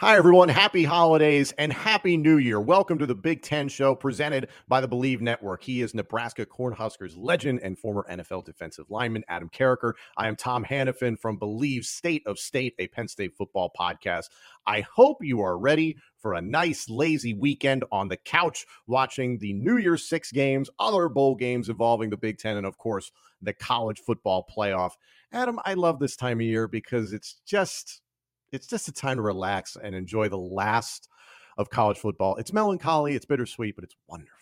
Hi, everyone. Happy holidays and happy new year. Welcome to the Big Ten Show presented by the Believe Network. He is Nebraska Cornhuskers legend and former NFL defensive lineman Adam Carriker. I am Tom Hannifan from Believe State of State, a Penn State football podcast. I hope you are ready for a nice, lazy weekend on the couch watching the New Year's Six games, other bowl games involving the Big Ten, and of course, the college football playoff. Adam, I love this time of year because it's just it's just a time to relax and enjoy the last of college football. It's melancholy, it's bittersweet, but it's wonderful.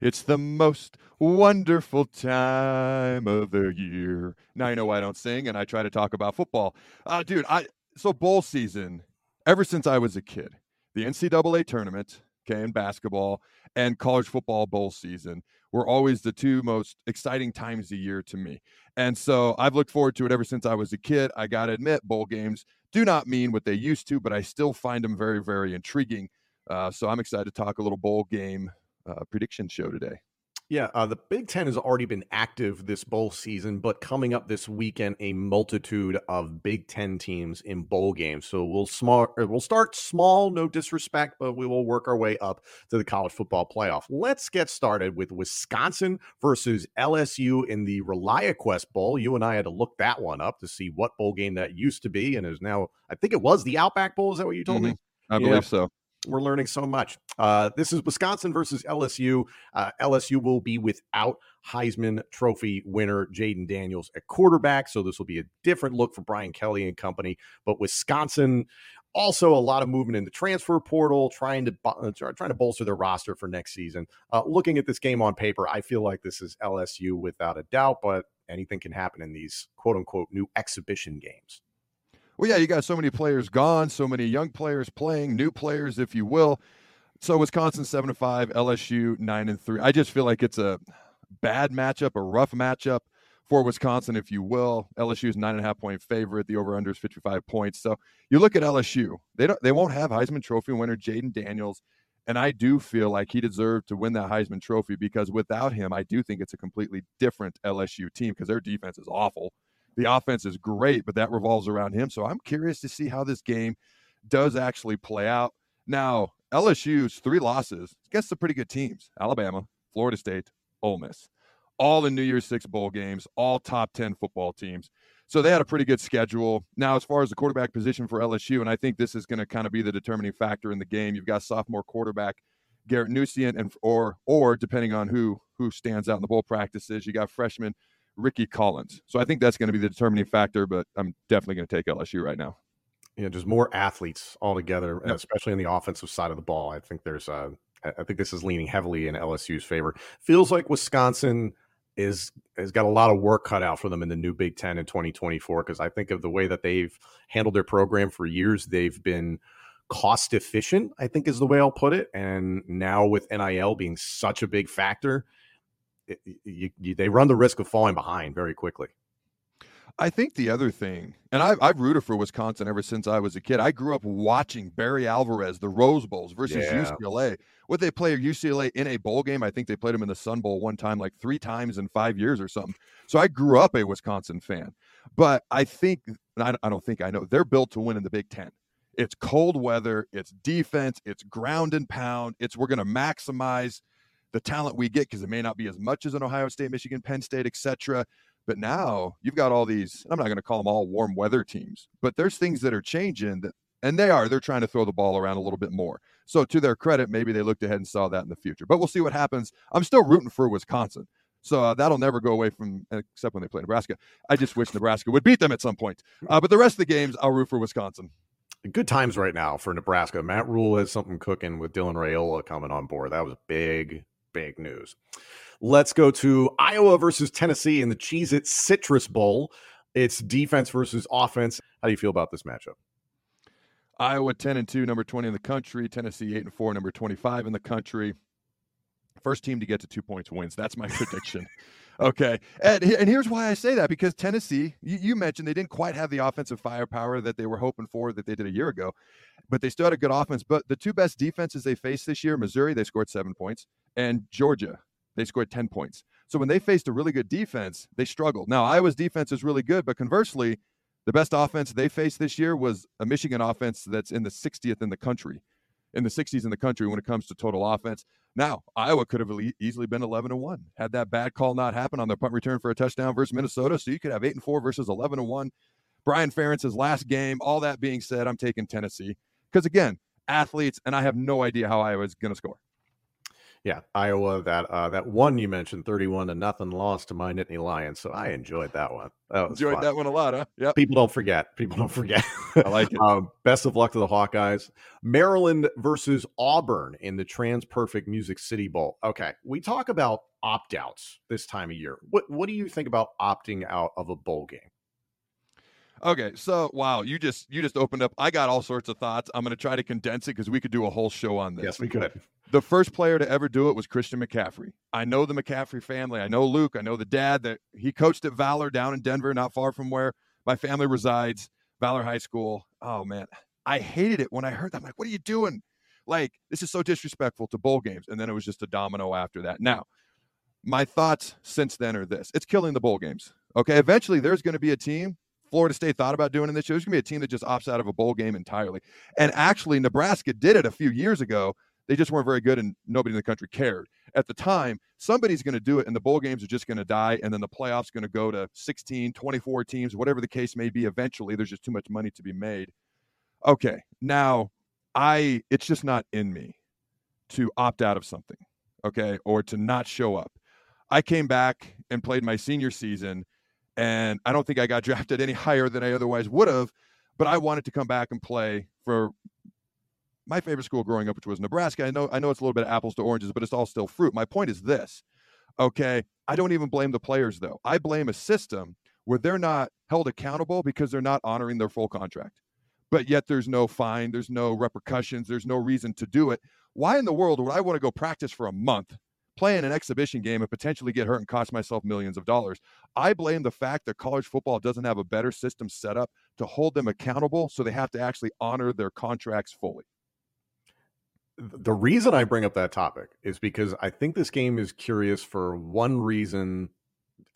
It's the most wonderful time of the year. Now you know why I don't sing and I try to talk about football. Uh, dude, I so bowl season, ever since I was a kid, the NCAA tournament, okay, in basketball, and college football bowl season were always the two most exciting times a year to me. And so I've looked forward to it ever since I was a kid. I got to admit, bowl games do not mean what they used to, but I still find them very, very intriguing. Uh, so I'm excited to talk a little bowl game uh, prediction show today. Yeah, uh, the Big Ten has already been active this bowl season, but coming up this weekend, a multitude of Big Ten teams in bowl games. So we'll smart, we'll start small, no disrespect, but we will work our way up to the college football playoff. Let's get started with Wisconsin versus LSU in the ReliaQuest Bowl. You and I had to look that one up to see what bowl game that used to be, and is now, I think it was the Outback Bowl. Is that what you told mm-hmm. me? I believe so. We're learning so much. Uh, this is Wisconsin versus LSU. Uh, LSU will be without Heisman Trophy winner Jayden Daniels at quarterback, so this will be a different look for Brian Kelly and company. But Wisconsin, also a lot of movement in the transfer portal, trying to uh, trying to bolster their roster for next season. Uh, looking at this game on paper, I feel like this is LSU without a doubt, but anything can happen in these quote unquote new exhibition games. Well, yeah, you got so many players gone, so many young players playing, new players, if you will. So Wisconsin seven and five, LSU nine and three. I just feel like it's a bad matchup, a rough matchup for Wisconsin, if you will. LSU is nine and a half point favorite. The over under is 55 points. So you look at LSU, they don't they won't have Heisman Trophy winner Jayden Daniels. And I do feel like he deserved to win that Heisman Trophy because without him, I do think it's a completely different LSU team because their defense is awful. The offense is great, but that revolves around him. So I'm curious to see how this game does actually play out. Now, LSU's three losses against some pretty good teams Alabama, Florida State, Ole Miss, all in New Year's Six bowl games, all top 10 football teams. So they had a pretty good schedule. Now, as far as the quarterback position for LSU, and I think this is going to kind of be the determining factor in the game, you've got sophomore quarterback Garrett Nussmeier, and or or depending on who who stands out in the bowl practices, you got freshman Rickie Collins. So I think that's going to be the determining factor, but I'm definitely going to take LSU right now. Yeah, just more athletes altogether, yep. especially in the offensive side of the ball. I think there's uh, a, I think this is leaning heavily in LSU's favor. Feels like Wisconsin is has got a lot of work cut out for them in the new Big Ten in 2024 because I think of the way that they've handled their program for years. They've been cost efficient, I think is the way I'll put it. And now with NIL being such a big factor, it, you, you, they run the risk of falling behind very quickly. I think the other thing, and I've, I've rooted for Wisconsin ever since I was a kid. I grew up watching Barry Alvarez, the Rose Bowls versus yeah. UCLA. What they play UCLA in a bowl game, I think they played them in the Sun Bowl one time, like three times in five years or something. So I grew up a Wisconsin fan. But I think, I, I don't think I know, they're built to win in the Big Ten. It's cold weather, it's defense, it's ground and pound, it's we're going to maximize – the talent we get because it may not be as much as an Ohio State, Michigan, Penn State, etc. But now you've got all these. I'm not going to call them all warm weather teams, but there's things that are changing, that, and they are. They're trying to throw the ball around a little bit more. So to their credit, maybe they looked ahead and saw that in the future. But we'll see what happens. I'm still rooting for Wisconsin. So uh, that'll never go away from, except when they play Nebraska. I just wish Nebraska would beat them at some point. Uh, but the rest of the games, I'll root for Wisconsin. Good times right now for Nebraska. Matt Rhule has something cooking with Dylan Raiola coming on board. That was big, big news. Let's go to Iowa versus Tennessee in the Cheez It Citrus Bowl. It's defense versus offense. How do you feel about this matchup? Iowa 10 and 2, number 20 in the country. Tennessee 8 and 4, number 25 in the country. First team to get to two points wins. That's my prediction. Okay. And, and here's why I say that because Tennessee, you, you, mentioned they didn't quite have the offensive firepower that they were hoping for that they did a year ago, but they still had a good offense. But the two best defenses they faced this year, Missouri, they scored seven points, and Georgia, they scored 10 points. So when they faced a really good defense, they struggled. Now, Iowa's defense is really good, but conversely, the best offense they faced this year was a Michigan offense that's in the 60th in the country, in the 60s in the country when it comes to total offense. Now, Iowa could have easily been 11 and 1 had that bad call not happen on their punt return for a touchdown versus Minnesota. So you could have 8 and 4 versus 11 and 1. Brian Ferentz's last game. All that being said, I'm taking Tennessee because again, athletes, and I have no idea how Iowa is going to score. Yeah, Iowa. That uh, that one you mentioned, thirty-one to nothing, lost to my Nittany Lions. So I enjoyed that one. That enjoyed fun. that one a lot, huh? Yeah. People don't forget. People don't forget. I like it. um, best of luck to the Hawkeyes. Maryland versus Auburn in the TransPerfect Music City Bowl. Okay, we talk about opt outs this time of year. What what do you think about opting out of a bowl game? Okay, so wow, you just you just opened up. I got all sorts of thoughts. I'm going to try to condense it because we could do a whole show on this. Yes, we could. The first player to ever do it was Christian McCaffrey. I know the McCaffrey family. I know Luke. I know the dad that he coached at Valor down in Denver, not far from where my family resides, Valor High School. Oh man, I hated it when I heard that. I'm like, what are you doing? Like, this is so disrespectful to bowl games. And then it was just a domino after that. Now, my thoughts since then are this: it's killing the bowl games. Okay, eventually there's going to be a team Florida State thought about doing in this year. There's going to be a team that just opts out of a bowl game entirely. And actually, Nebraska did it a few years ago. They just weren't very good, and nobody in the country cared at the time. Somebody's going to do it, and the bowl games are just going to die, and then the playoffs going to go to 16, 24 teams, whatever the case may be. Eventually, there's just too much money to be made. Okay, now I it's just not in me to opt out of something, okay, or to not show up. I came back and played my senior season and I don't think I got drafted any higher than I otherwise would have. But I wanted to come back and play for my favorite school growing up, which was Nebraska. I know I know it's a little bit of apples to oranges, but it's all still fruit. My point is this. Okay, I don't even blame the players though. I blame a system where they're not held accountable because they're not honoring their full contract. But yet there's no fine, there's no repercussions, there's no reason to do it. Why in the world would I want to go practice for a month play in an exhibition game and potentially get hurt and cost myself millions of dollars. I blame the fact that college football doesn't have a better system set up to hold them accountable, so they have to actually honor their contracts fully. The reason I bring up that topic is because I think this game is curious for one reason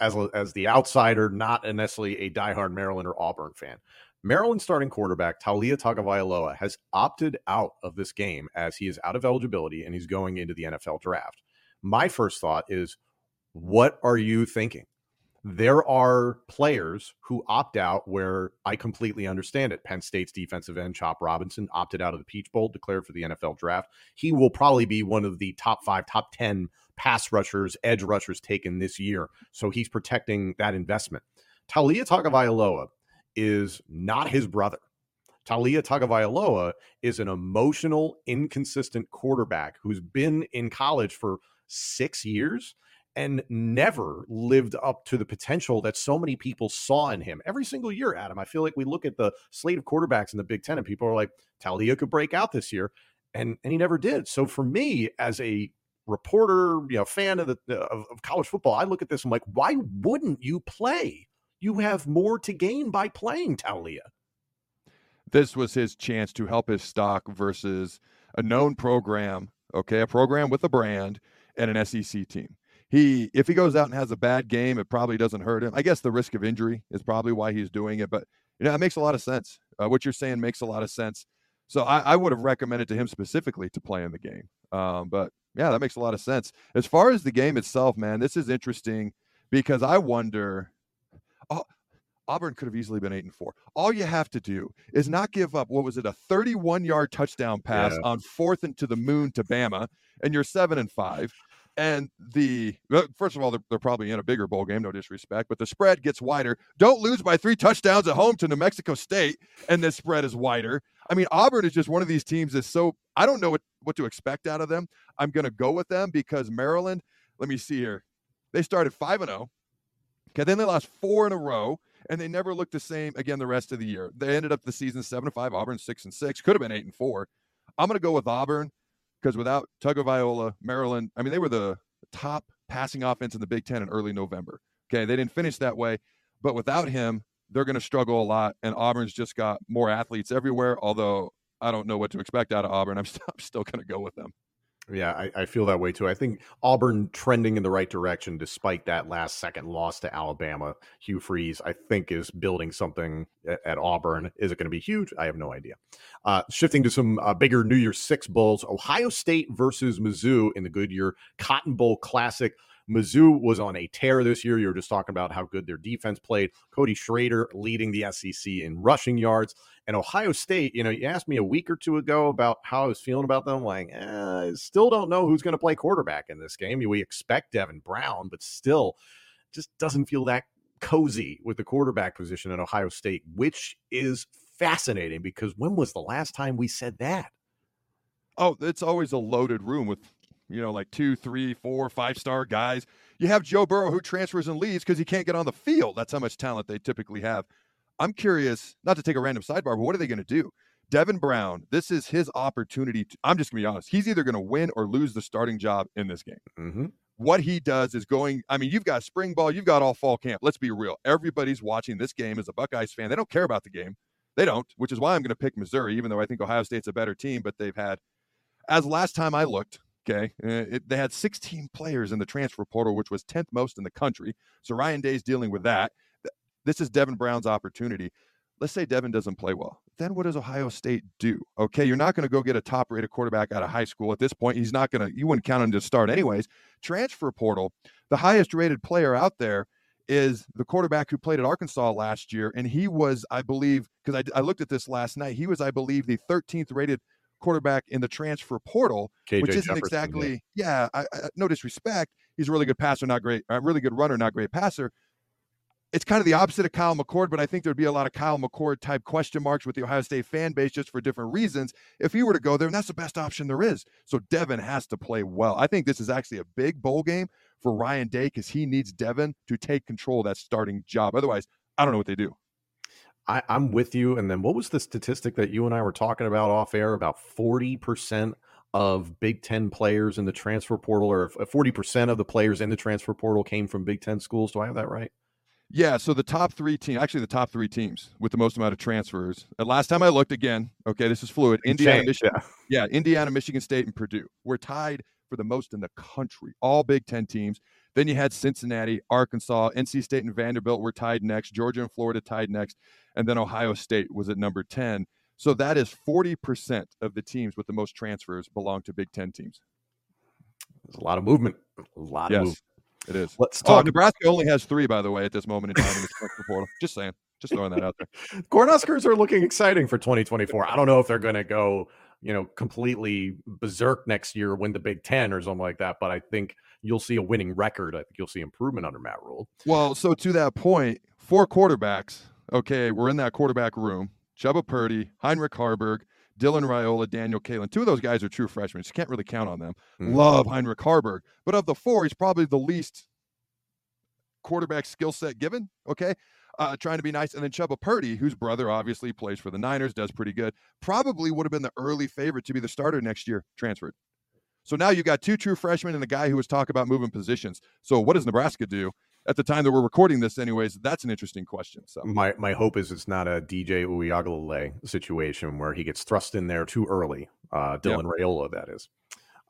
as as the outsider, not necessarily a diehard Maryland or Auburn fan. Maryland starting quarterback Taulia Tagovailoa has opted out of this game as he is out of eligibility and he's going into the NFL draft my first thought is, what are you thinking? There are players who opt out where I completely understand it. Penn State's defensive end, Chop Robinson, opted out of the Peach Bowl, declared for the NFL draft. He will probably be one of the top five, top 10 pass rushers, edge rushers taken this year. So he's protecting that investment. Taulia Tagovailoa is not his brother. Taulia Tagovailoa is an emotional, inconsistent quarterback who's been in college for six years and never lived up to the potential that so many people saw in him every single year, Adam. I feel like we look at the slate of quarterbacks in the Big Ten and people are like, Taulia could break out this year. And, and he never did. So for me, as a reporter, you know, fan of the of, of college football, I look at this. And I'm like, why wouldn't you play? You have more to gain by playing Taulia. This was his chance to help his stock versus a known program. Okay, a program with a brand and an SEC team. He, if he goes out and has a bad game, it probably doesn't hurt him. I guess the risk of injury is probably why he's doing it, but you know, it makes a lot of sense. Uh, what you're saying makes a lot of sense. So I, I, would have recommended to him specifically to play in the game. Um, but yeah, that makes a lot of sense. As far as the game itself, man, this is interesting because I wonder. Oh, Auburn could have easily been eight and four. All you have to do is not give up. What was it? A 31 yard touchdown pass yeah. on fourth and to the moon to Bama, and you're seven and five. And the first of all, they're, they're, probably in a bigger bowl game, no disrespect, but the spread gets wider. Don't lose by three touchdowns at home to New Mexico State, and the spread is wider. I mean, Auburn is just one of these teams that's so I don't know what, what to expect out of them. I'm going to go with them because Maryland. Let me see here. They started five and zero. Oh. Okay, then they lost four in a row and they never looked the same again the rest of the year. They ended up the season seven and five, Auburn six and six, could have been eight and four. I'm going to go with Auburn because without Tagovailoa, Maryland, I mean, they were the top passing offense in the Big Ten in early November. Okay, they didn't finish that way, but without him, they're going to struggle a lot. And Auburn's just got more athletes everywhere. Although I don't know what to expect out of Auburn, I'm, st- I'm still going to go with them. Yeah, I, I, feel that way too. I think Auburn trending in the right direction despite that last second loss to Alabama. Hugh Freeze, I think, is building something at, at Auburn. Is it going to be huge? I have no idea. Uh, shifting to some uh, bigger New Year's Six bowls Ohio State versus Mizzou in the Goodyear Cotton Bowl Classic. Mizzou was on a tear this year. You were just talking about how good their defense played. Cody Schrader leading the SEC in rushing yards. And Ohio State, you know, you asked me a week or two ago about how I was feeling about them. Like, eh, I still don't know who's going to play quarterback in this game. We expect Devin Brown, but still just doesn't feel that cozy with the quarterback position at Ohio State, which is fascinating because when was the last time we said that? Oh, it's always a loaded room with you know, like two, three, four, five star guys. You have Joe Burrow who transfers and leaves because he can't get on the field. That's how much talent they typically have. I'm curious, not to take a random sidebar, but what are they going to do? Devin Brown, this is his opportunity. To, I'm just going to be honest. He's either going to win or lose the starting job in this game. Mm-hmm. What he does is going, I mean, you've got spring ball, you've got all fall camp. Let's be real. Everybody's watching this game as a Buckeyes fan. They don't care about the game. They don't, which is why I'm going to pick Missouri, even though I think Ohio State's a better team. But they've had, as last time I looked, Okay. Uh, it, they had 16 players in the transfer portal, which was 10th most in the country. So Ryan Day's dealing with that. This is Devin Brown's opportunity. Let's say Devin doesn't play well. Then what does Ohio State do? Okay. You're not going to go get a top rated quarterback out of high school at this point. He's not going to, you wouldn't count him to start anyways. Transfer portal, the highest rated player out there is the quarterback who played at Arkansas last year. And he was, I believe, because I, I looked at this last night, he was, I believe, the 13th rated quarterback in the transfer portal, KJ which isn't Jefferson, exactly, yeah, yeah I, I, no disrespect. He's a really good passer, not great, a really good runner, not great passer. It's kind of the opposite of Kyle McCord, but I think there'd be a lot of Kyle McCord type question marks with the Ohio State fan base just for different reasons if he were to go there, and that's the best option there is. So Devin has to play well. I think this is actually a big bowl game for Ryan Day because he needs Devin to take control of that starting job. Otherwise, I don't know what they do. I, I'm with you. And then what was the statistic that you and I were talking about off air? About 40% of Big Ten players in the transfer portal, or 40% uh, of the players in the transfer portal came from Big Ten schools. Do I have that right? Yeah, so the top three teams, actually the top three teams with the most amount of transfers. And last time I looked again, okay, this is fluid. Indiana, Michigan, yeah. yeah, Indiana, Michigan State, and Purdue. We're tied for the most in the country. All Big Ten teams. Then you had Cincinnati, Arkansas, NC State, and Vanderbilt were tied next. Georgia and Florida tied next. And then Ohio State was at number 10. So that is 40% of the teams with the most transfers belong to Big Ten teams. There's a lot of movement. A lot yes, of movement. It is. Let's oh, talk. Oh, Nebraska only has three, by the way, at this moment in time in the transfer portal. Just saying. Just throwing that out there. Cornhuskers are looking exciting for 2024. I don't know if they're going to go, you know, completely berserk next year, win the Big Ten or something like that. But I think you'll see a winning record. I think you'll see improvement under Matt Rhule. Well, so to that point, four quarterbacks. Okay, we're in that quarterback room. Chubba Purdy, Heinrich Haarberg, Dylan Raiola, Daniel Kaelin. Two of those guys are true freshmen. You can't really count on them. Mm-hmm. Love Heinrich Haarberg. But of the four, he's probably the least quarterback skill set given. Okay. Uh, trying to be nice. And then Chubba Purdy, whose brother obviously plays for the Niners, does pretty good, probably would have been the early favorite to be the starter next year, transferred. So now you got two true freshmen and a guy who was talking about moving positions. So what does Nebraska do? At the time that we're recording this, anyways, that's an interesting question. So my my hope is it's not a DJ Uiagalelei situation where he gets thrust in there too early. Uh, Dylan yep. Raiola, that is.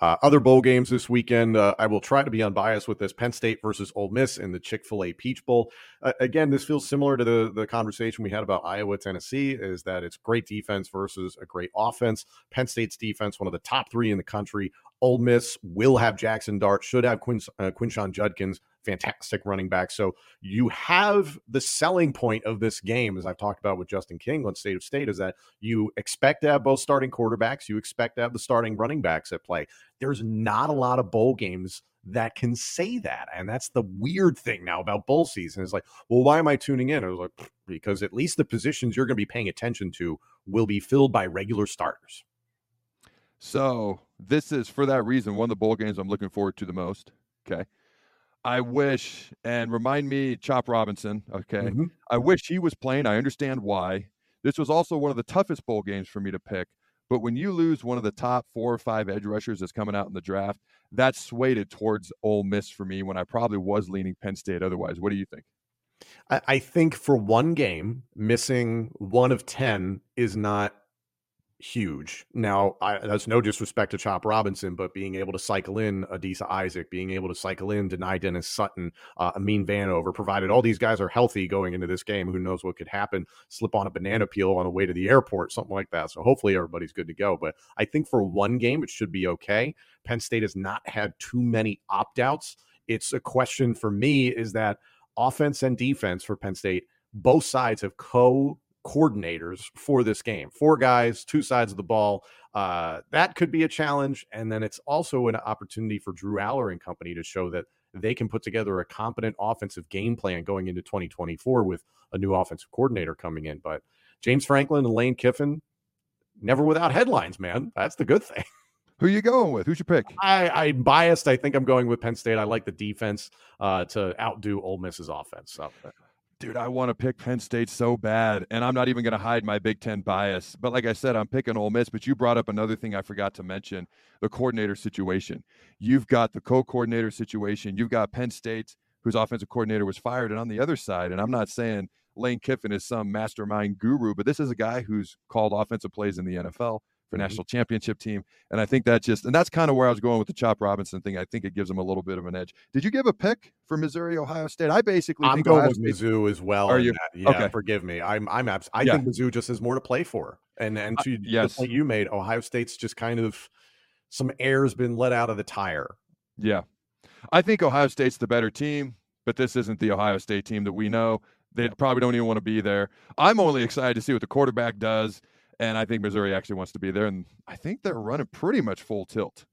Uh, other bowl games this weekend. Uh, I will try to be unbiased with this. Penn State versus Ole Miss in the Chick Fil A Peach Bowl. Uh, again, this feels similar to the the conversation we had about Iowa Tennessee. Is that it's great defense versus a great offense. Penn State's defense, one of the top three in the country. Ole Miss will have Jackson Dart, should have Quin, uh, Quinshon Judkins, fantastic running back. So you have the selling point of this game, as I've talked about with Justin King on State of State, is that you expect to have both starting quarterbacks, you expect to have the starting running backs at play. There's not a lot of bowl games that can say that. And that's the weird thing now about bowl season is like, well, why am I tuning in? I was like, because at least the positions you're going to be paying attention to will be filled by regular starters. So this is for that reason one of the bowl games I'm looking forward to the most. Okay. I wish, and remind me, Chop Robinson. Okay, mm-hmm. I wish he was playing. I understand why. This was also one of the toughest bowl games for me to pick. But when you lose one of the top four or five edge rushers that's coming out in the draft, that swayed towards Ole Miss for me when I probably was leaning Penn State otherwise. What do you think? I think for one game, missing one of 10 is not huge. Now, I, that's no disrespect to Chop Robinson, but being able to cycle in Adisa Isaac, being able to cycle in Dani Dennis Sutton, uh, Amin Vanover, provided all these guys are healthy going into this game, who knows what could happen? Slip on a banana peel on the way to the airport, something like that. So hopefully everybody's good to go. But I think for one game, it should be okay. Penn State has not had too many opt outs. It's a question for me is that offense and defense for Penn State, both sides have co coordinators for this game. Four guys, two sides of the ball. Uh, that could be a challenge. And then it's also an opportunity for Drew Allar and company to show that they can put together a competent offensive game plan going into 2024 with a new offensive coordinator coming in. But James Franklin and Lane Kiffin, never without headlines, man. That's the good thing. Who are you going with? Who's your pick? I, I'm biased. I think I'm going with Penn State. I like the defense uh, to outdo Ole Miss's offense. So dude, I want to pick Penn State so bad, and I'm not even going to hide my Big Ten bias. But like I said, I'm picking Ole Miss. But you brought up another thing I forgot to mention: the coordinator situation. You've got the co-coordinator situation. You've got Penn State, whose offensive coordinator was fired, and on the other side, and I'm not saying Lane Kiffin is some mastermind guru, but this is a guy who's called offensive plays in the NFL for mm-hmm. national championship team. And I think that just, and that's kind of where I was going with the Chop Robinson thing. I think it gives them a little bit of an edge. Did you give a pick for Missouri, Ohio State? I basically I'm going with Mizzou as well. Are you? Yeah, okay. forgive me. I'm, I'm, abs- I yeah. think Mizzou just has more to play for. And, and to uh, yes. the point you made, Ohio State's just kind of some air's been let out of the tire. Yeah. I think Ohio State's the better team, but this isn't the Ohio State team that we know. They probably don't even want to be there. I'm only excited to see what the quarterback does and I think Missouri actually wants to be there, and I think they're running pretty much full tilt.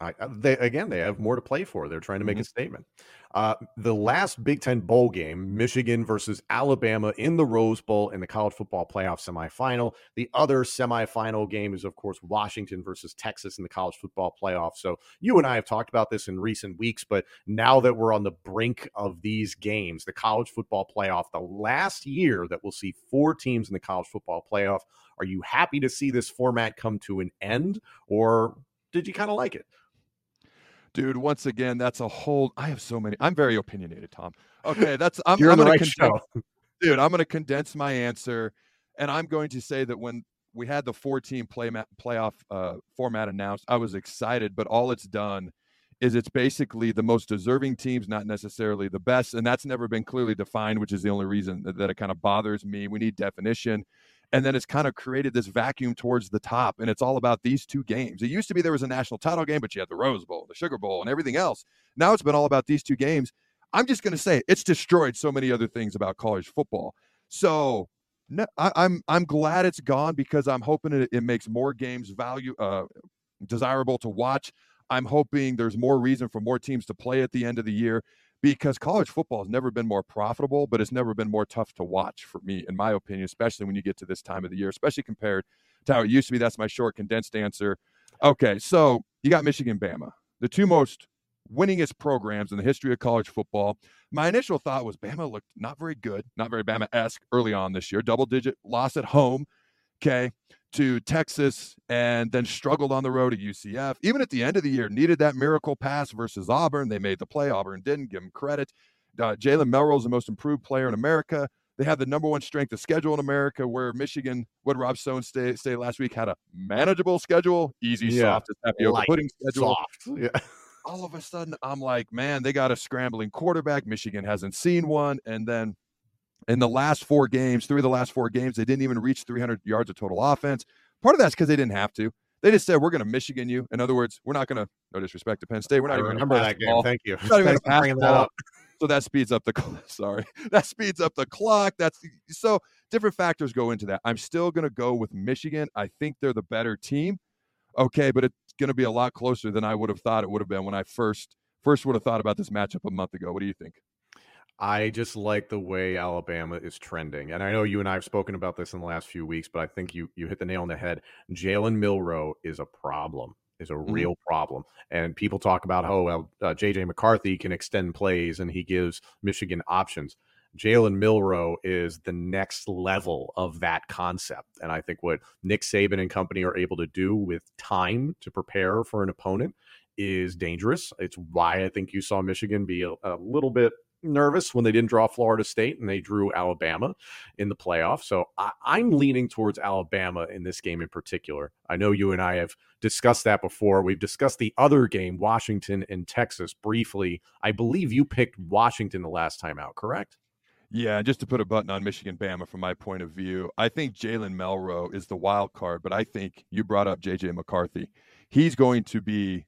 I, uh, they again, they have more to play for. They're trying to make mm-hmm. a statement. Uh, the last Big Ten bowl game, Michigan versus Alabama in the Rose Bowl in the college football playoff semifinal. The other semifinal game is, of course, Washington versus Texas in the college football playoff. So you and I have talked about this in recent weeks, but now that we're on the brink of these games, the college football playoff, the last year that we'll see four teams in the college football playoff. Are you happy to see this format come to an end, or did you kind of like it? Dude once again that's a whole i have so many i'm very opinionated tom. Okay that's i'm, You're I'm gonna right condense, dude i'm gonna condense my answer and i'm going to say that when we had the 14 play ma- playoff uh, format announced i was excited but all it's done is it's basically the most deserving teams not necessarily the best and that's never been clearly defined which is the only reason that, that it kind of bothers me. We need definition and then it's kind of created this vacuum towards the top and it's all about these two games. It used to be there was a national title game but you had the rose bowl the sugar bowl and everything else. Now it's been all about these two games. I'm just going to say it's destroyed so many other things about college football. So no, I, am I'm, I'm glad it's gone because I'm hoping it, it makes more games value uh, desirable to watch. I'm hoping there's more reason for more teams to play at the end of the year because college football has never been more profitable, but it's never been more tough to watch for me, in my opinion, especially when you get to this time of the year, especially compared to how it used to be. That's my short, condensed answer. Okay, so you got Michigan, Bama, the two most winningest programs in the history of college football. My initial thought was Bama looked not very good, not very Bama esque early on this year, double digit loss at home. Okay to Texas and then struggled on the road at UCF. Even at the end of the year, needed that miracle pass versus Auburn. They made the play. Auburn didn't give them credit. Uh, Jalen Milroe is the most improved player in America. They have the number one strength of schedule in America, where Michigan, what Rob Stone say, say last week, had a manageable schedule, easy, yeah. soft, tapioca pudding schedule. Soft. Yeah. All of a sudden, I'm like, man, they got a scrambling quarterback. Michigan hasn't seen one. And then in the last four games, three of the last four games, they didn't even reach 300 yards of total offense. Part of that's because they didn't have to. They just said we're going to Michigan you. In other words, we're not going to. No disrespect to Penn State, we're not I even remember that game. Ball. Thank you. We're not even to that up. So that speeds up the clock. sorry. That speeds up the clock. That's so different factors go into that. I'm still going to go with Michigan. I think they're the better team. Okay, but it's going to be a lot closer than I would have thought it would have been when I first first would have thought about this matchup a month ago. What do you think? I just like the way Alabama is trending. And I know you and I have spoken about this in the last few weeks, but I think you you hit the nail on the head. Jalen Milroe is a problem, is a mm-hmm. real problem. And people talk about how well, uh, JJ McCarthy can extend plays and he gives Michigan options. Jalen Milroe is the next level of that concept. And I think what Nick Saban and company are able to do with time to prepare for an opponent is dangerous. It's why I think you saw Michigan be a, a little bit nervous when they didn't draw Florida State and they drew Alabama in the playoff. So I, I'm leaning towards Alabama in this game in particular. I know you and I have discussed that before. We've discussed the other game, Washington and Texas, briefly. I believe you picked Washington the last time out, correct? Yeah, just to put a button on Michigan Bama from my point of view, I think Jalen Milroe is the wild card, but I think you brought up JJ McCarthy. He's going to be,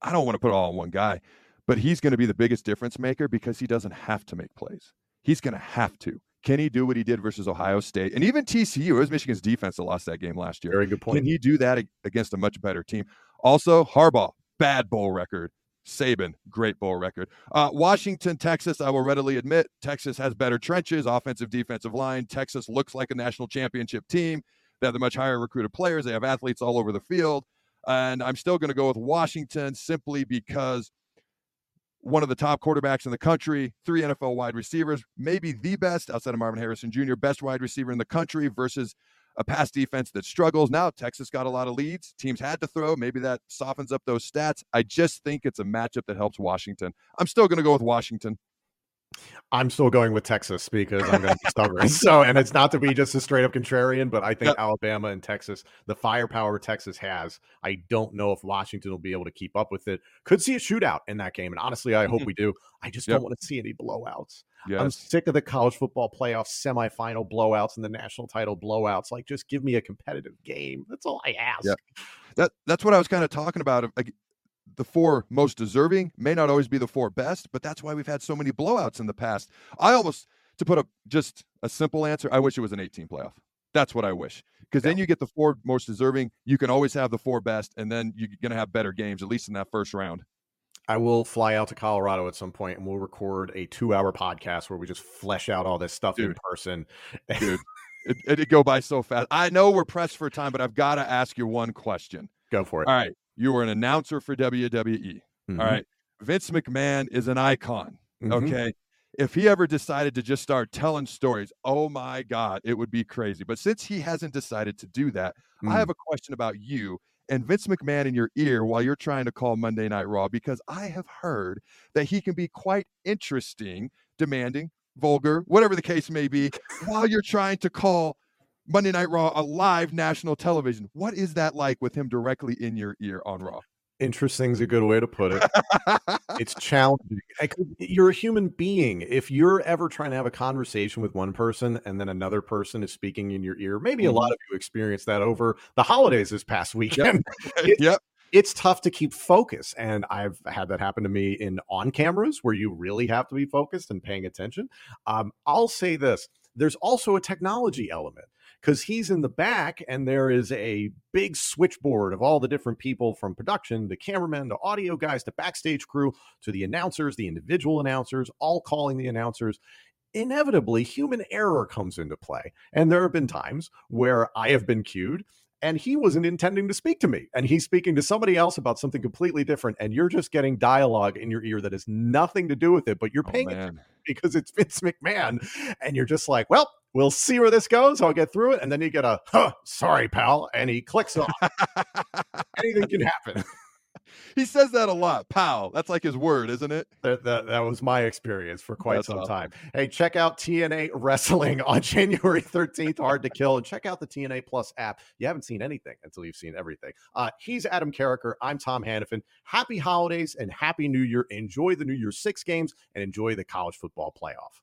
I don't want to put all on one guy, but he's going to be the biggest difference maker because he doesn't have to make plays. He's going to have to. Can he do what he did versus Ohio State and even TCU? It was Michigan's defense that lost that game last year. Very good point. Can he do that against a much better team? Also, Harbaugh, bad bowl record. Saban, great bowl record. Uh, Washington, Texas, I will readily admit, Texas has better trenches, offensive, defensive line. Texas looks like a national championship team. They have the much higher recruited players. They have athletes all over the field. And I'm still going to go with Washington simply because one of the top quarterbacks in the country, three NFL wide receivers, maybe the best outside of Marvin Harrison Jr., best wide receiver in the country versus a pass defense that struggles. Now Texas got a lot of leads. Teams had to throw. Maybe that softens up those stats. I just think it's a matchup that helps Washington. I'm still going to go with Washington. I'm still going with Texas because I'm going to be stubborn. So, and it's not to be just a straight up contrarian, but I think yep. Alabama and Texas, the firepower Texas has, I don't know if Washington will be able to keep up with it. Could see a shootout in that game. And honestly, I hope mm-hmm. we do. I just yep. don't want to see any blowouts. Yes. I'm sick of the college football playoff semifinal blowouts and the national title blowouts. Like, just give me a competitive game. That's all I ask. Yep. That that's what I was kind of talking about the four most deserving may not always be the four best, but that's why we've had so many blowouts in the past. I almost, to put up just a simple answer, I wish it was an 18 playoff. That's what I wish. Because yeah. then you get the four most deserving. You can always have the four best, and then you're going to have better games, at least in that first round. I will fly out to Colorado at some point and we'll record a two hour podcast where we just flesh out all this stuff Dude. in person. Dude, it, it'd go by so fast. I know we're pressed for time, but I've got to ask you one question. Go for it. All right. You were an announcer for WWE. Mm-hmm. All right. Vince McMahon is an icon. Mm-hmm. Okay. If he ever decided to just start telling stories, oh my God, it would be crazy. But since he hasn't decided to do that, mm. I have a question about you and Vince McMahon in your ear while you're trying to call Monday Night Raw because I have heard that he can be quite interesting, demanding, vulgar, whatever the case may be, while you're trying to call Monday Night Raw a live national television. What is that like with him directly in your ear on Raw? Interesting is a good way to put it. it's challenging. You're a human being. If you're ever trying to have a conversation with one person and then another person is speaking in your ear, maybe a lot mm-hmm. of you experienced that over the holidays this past weekend. Yep. yep. It's tough to keep focus. And I've had that happen to me in on cameras where you really have to be focused and paying attention. Um, I'll say this there's also a technology element because he's in the back and there is a big switchboard of all the different people from production, the cameramen, the audio guys, the backstage crew, to the announcers, the individual announcers, all calling the announcers. Inevitably, human error comes into play. And there have been times where I have been cued and he wasn't intending to speak to me and he's speaking to somebody else about something completely different and you're just getting dialogue in your ear that has nothing to do with it but you're oh, paying oh, it because it's Vince McMahon and you're just like well we'll see where this goes i'll get through it and then you get a huh, sorry pal and he clicks off anything can happen he says that a lot. Pal. That's like his word, isn't it? That, that, that was my experience for quite That's some awesome. time. Hey, check out TNA Wrestling on January 13th, Hard to Kill, and check out the TNA Plus app. You haven't seen anything until you've seen everything. Uh, he's Adam Carriker. I'm Tom Hannifan. Happy holidays and happy new year. Enjoy the New Year Six games and enjoy the college football playoff.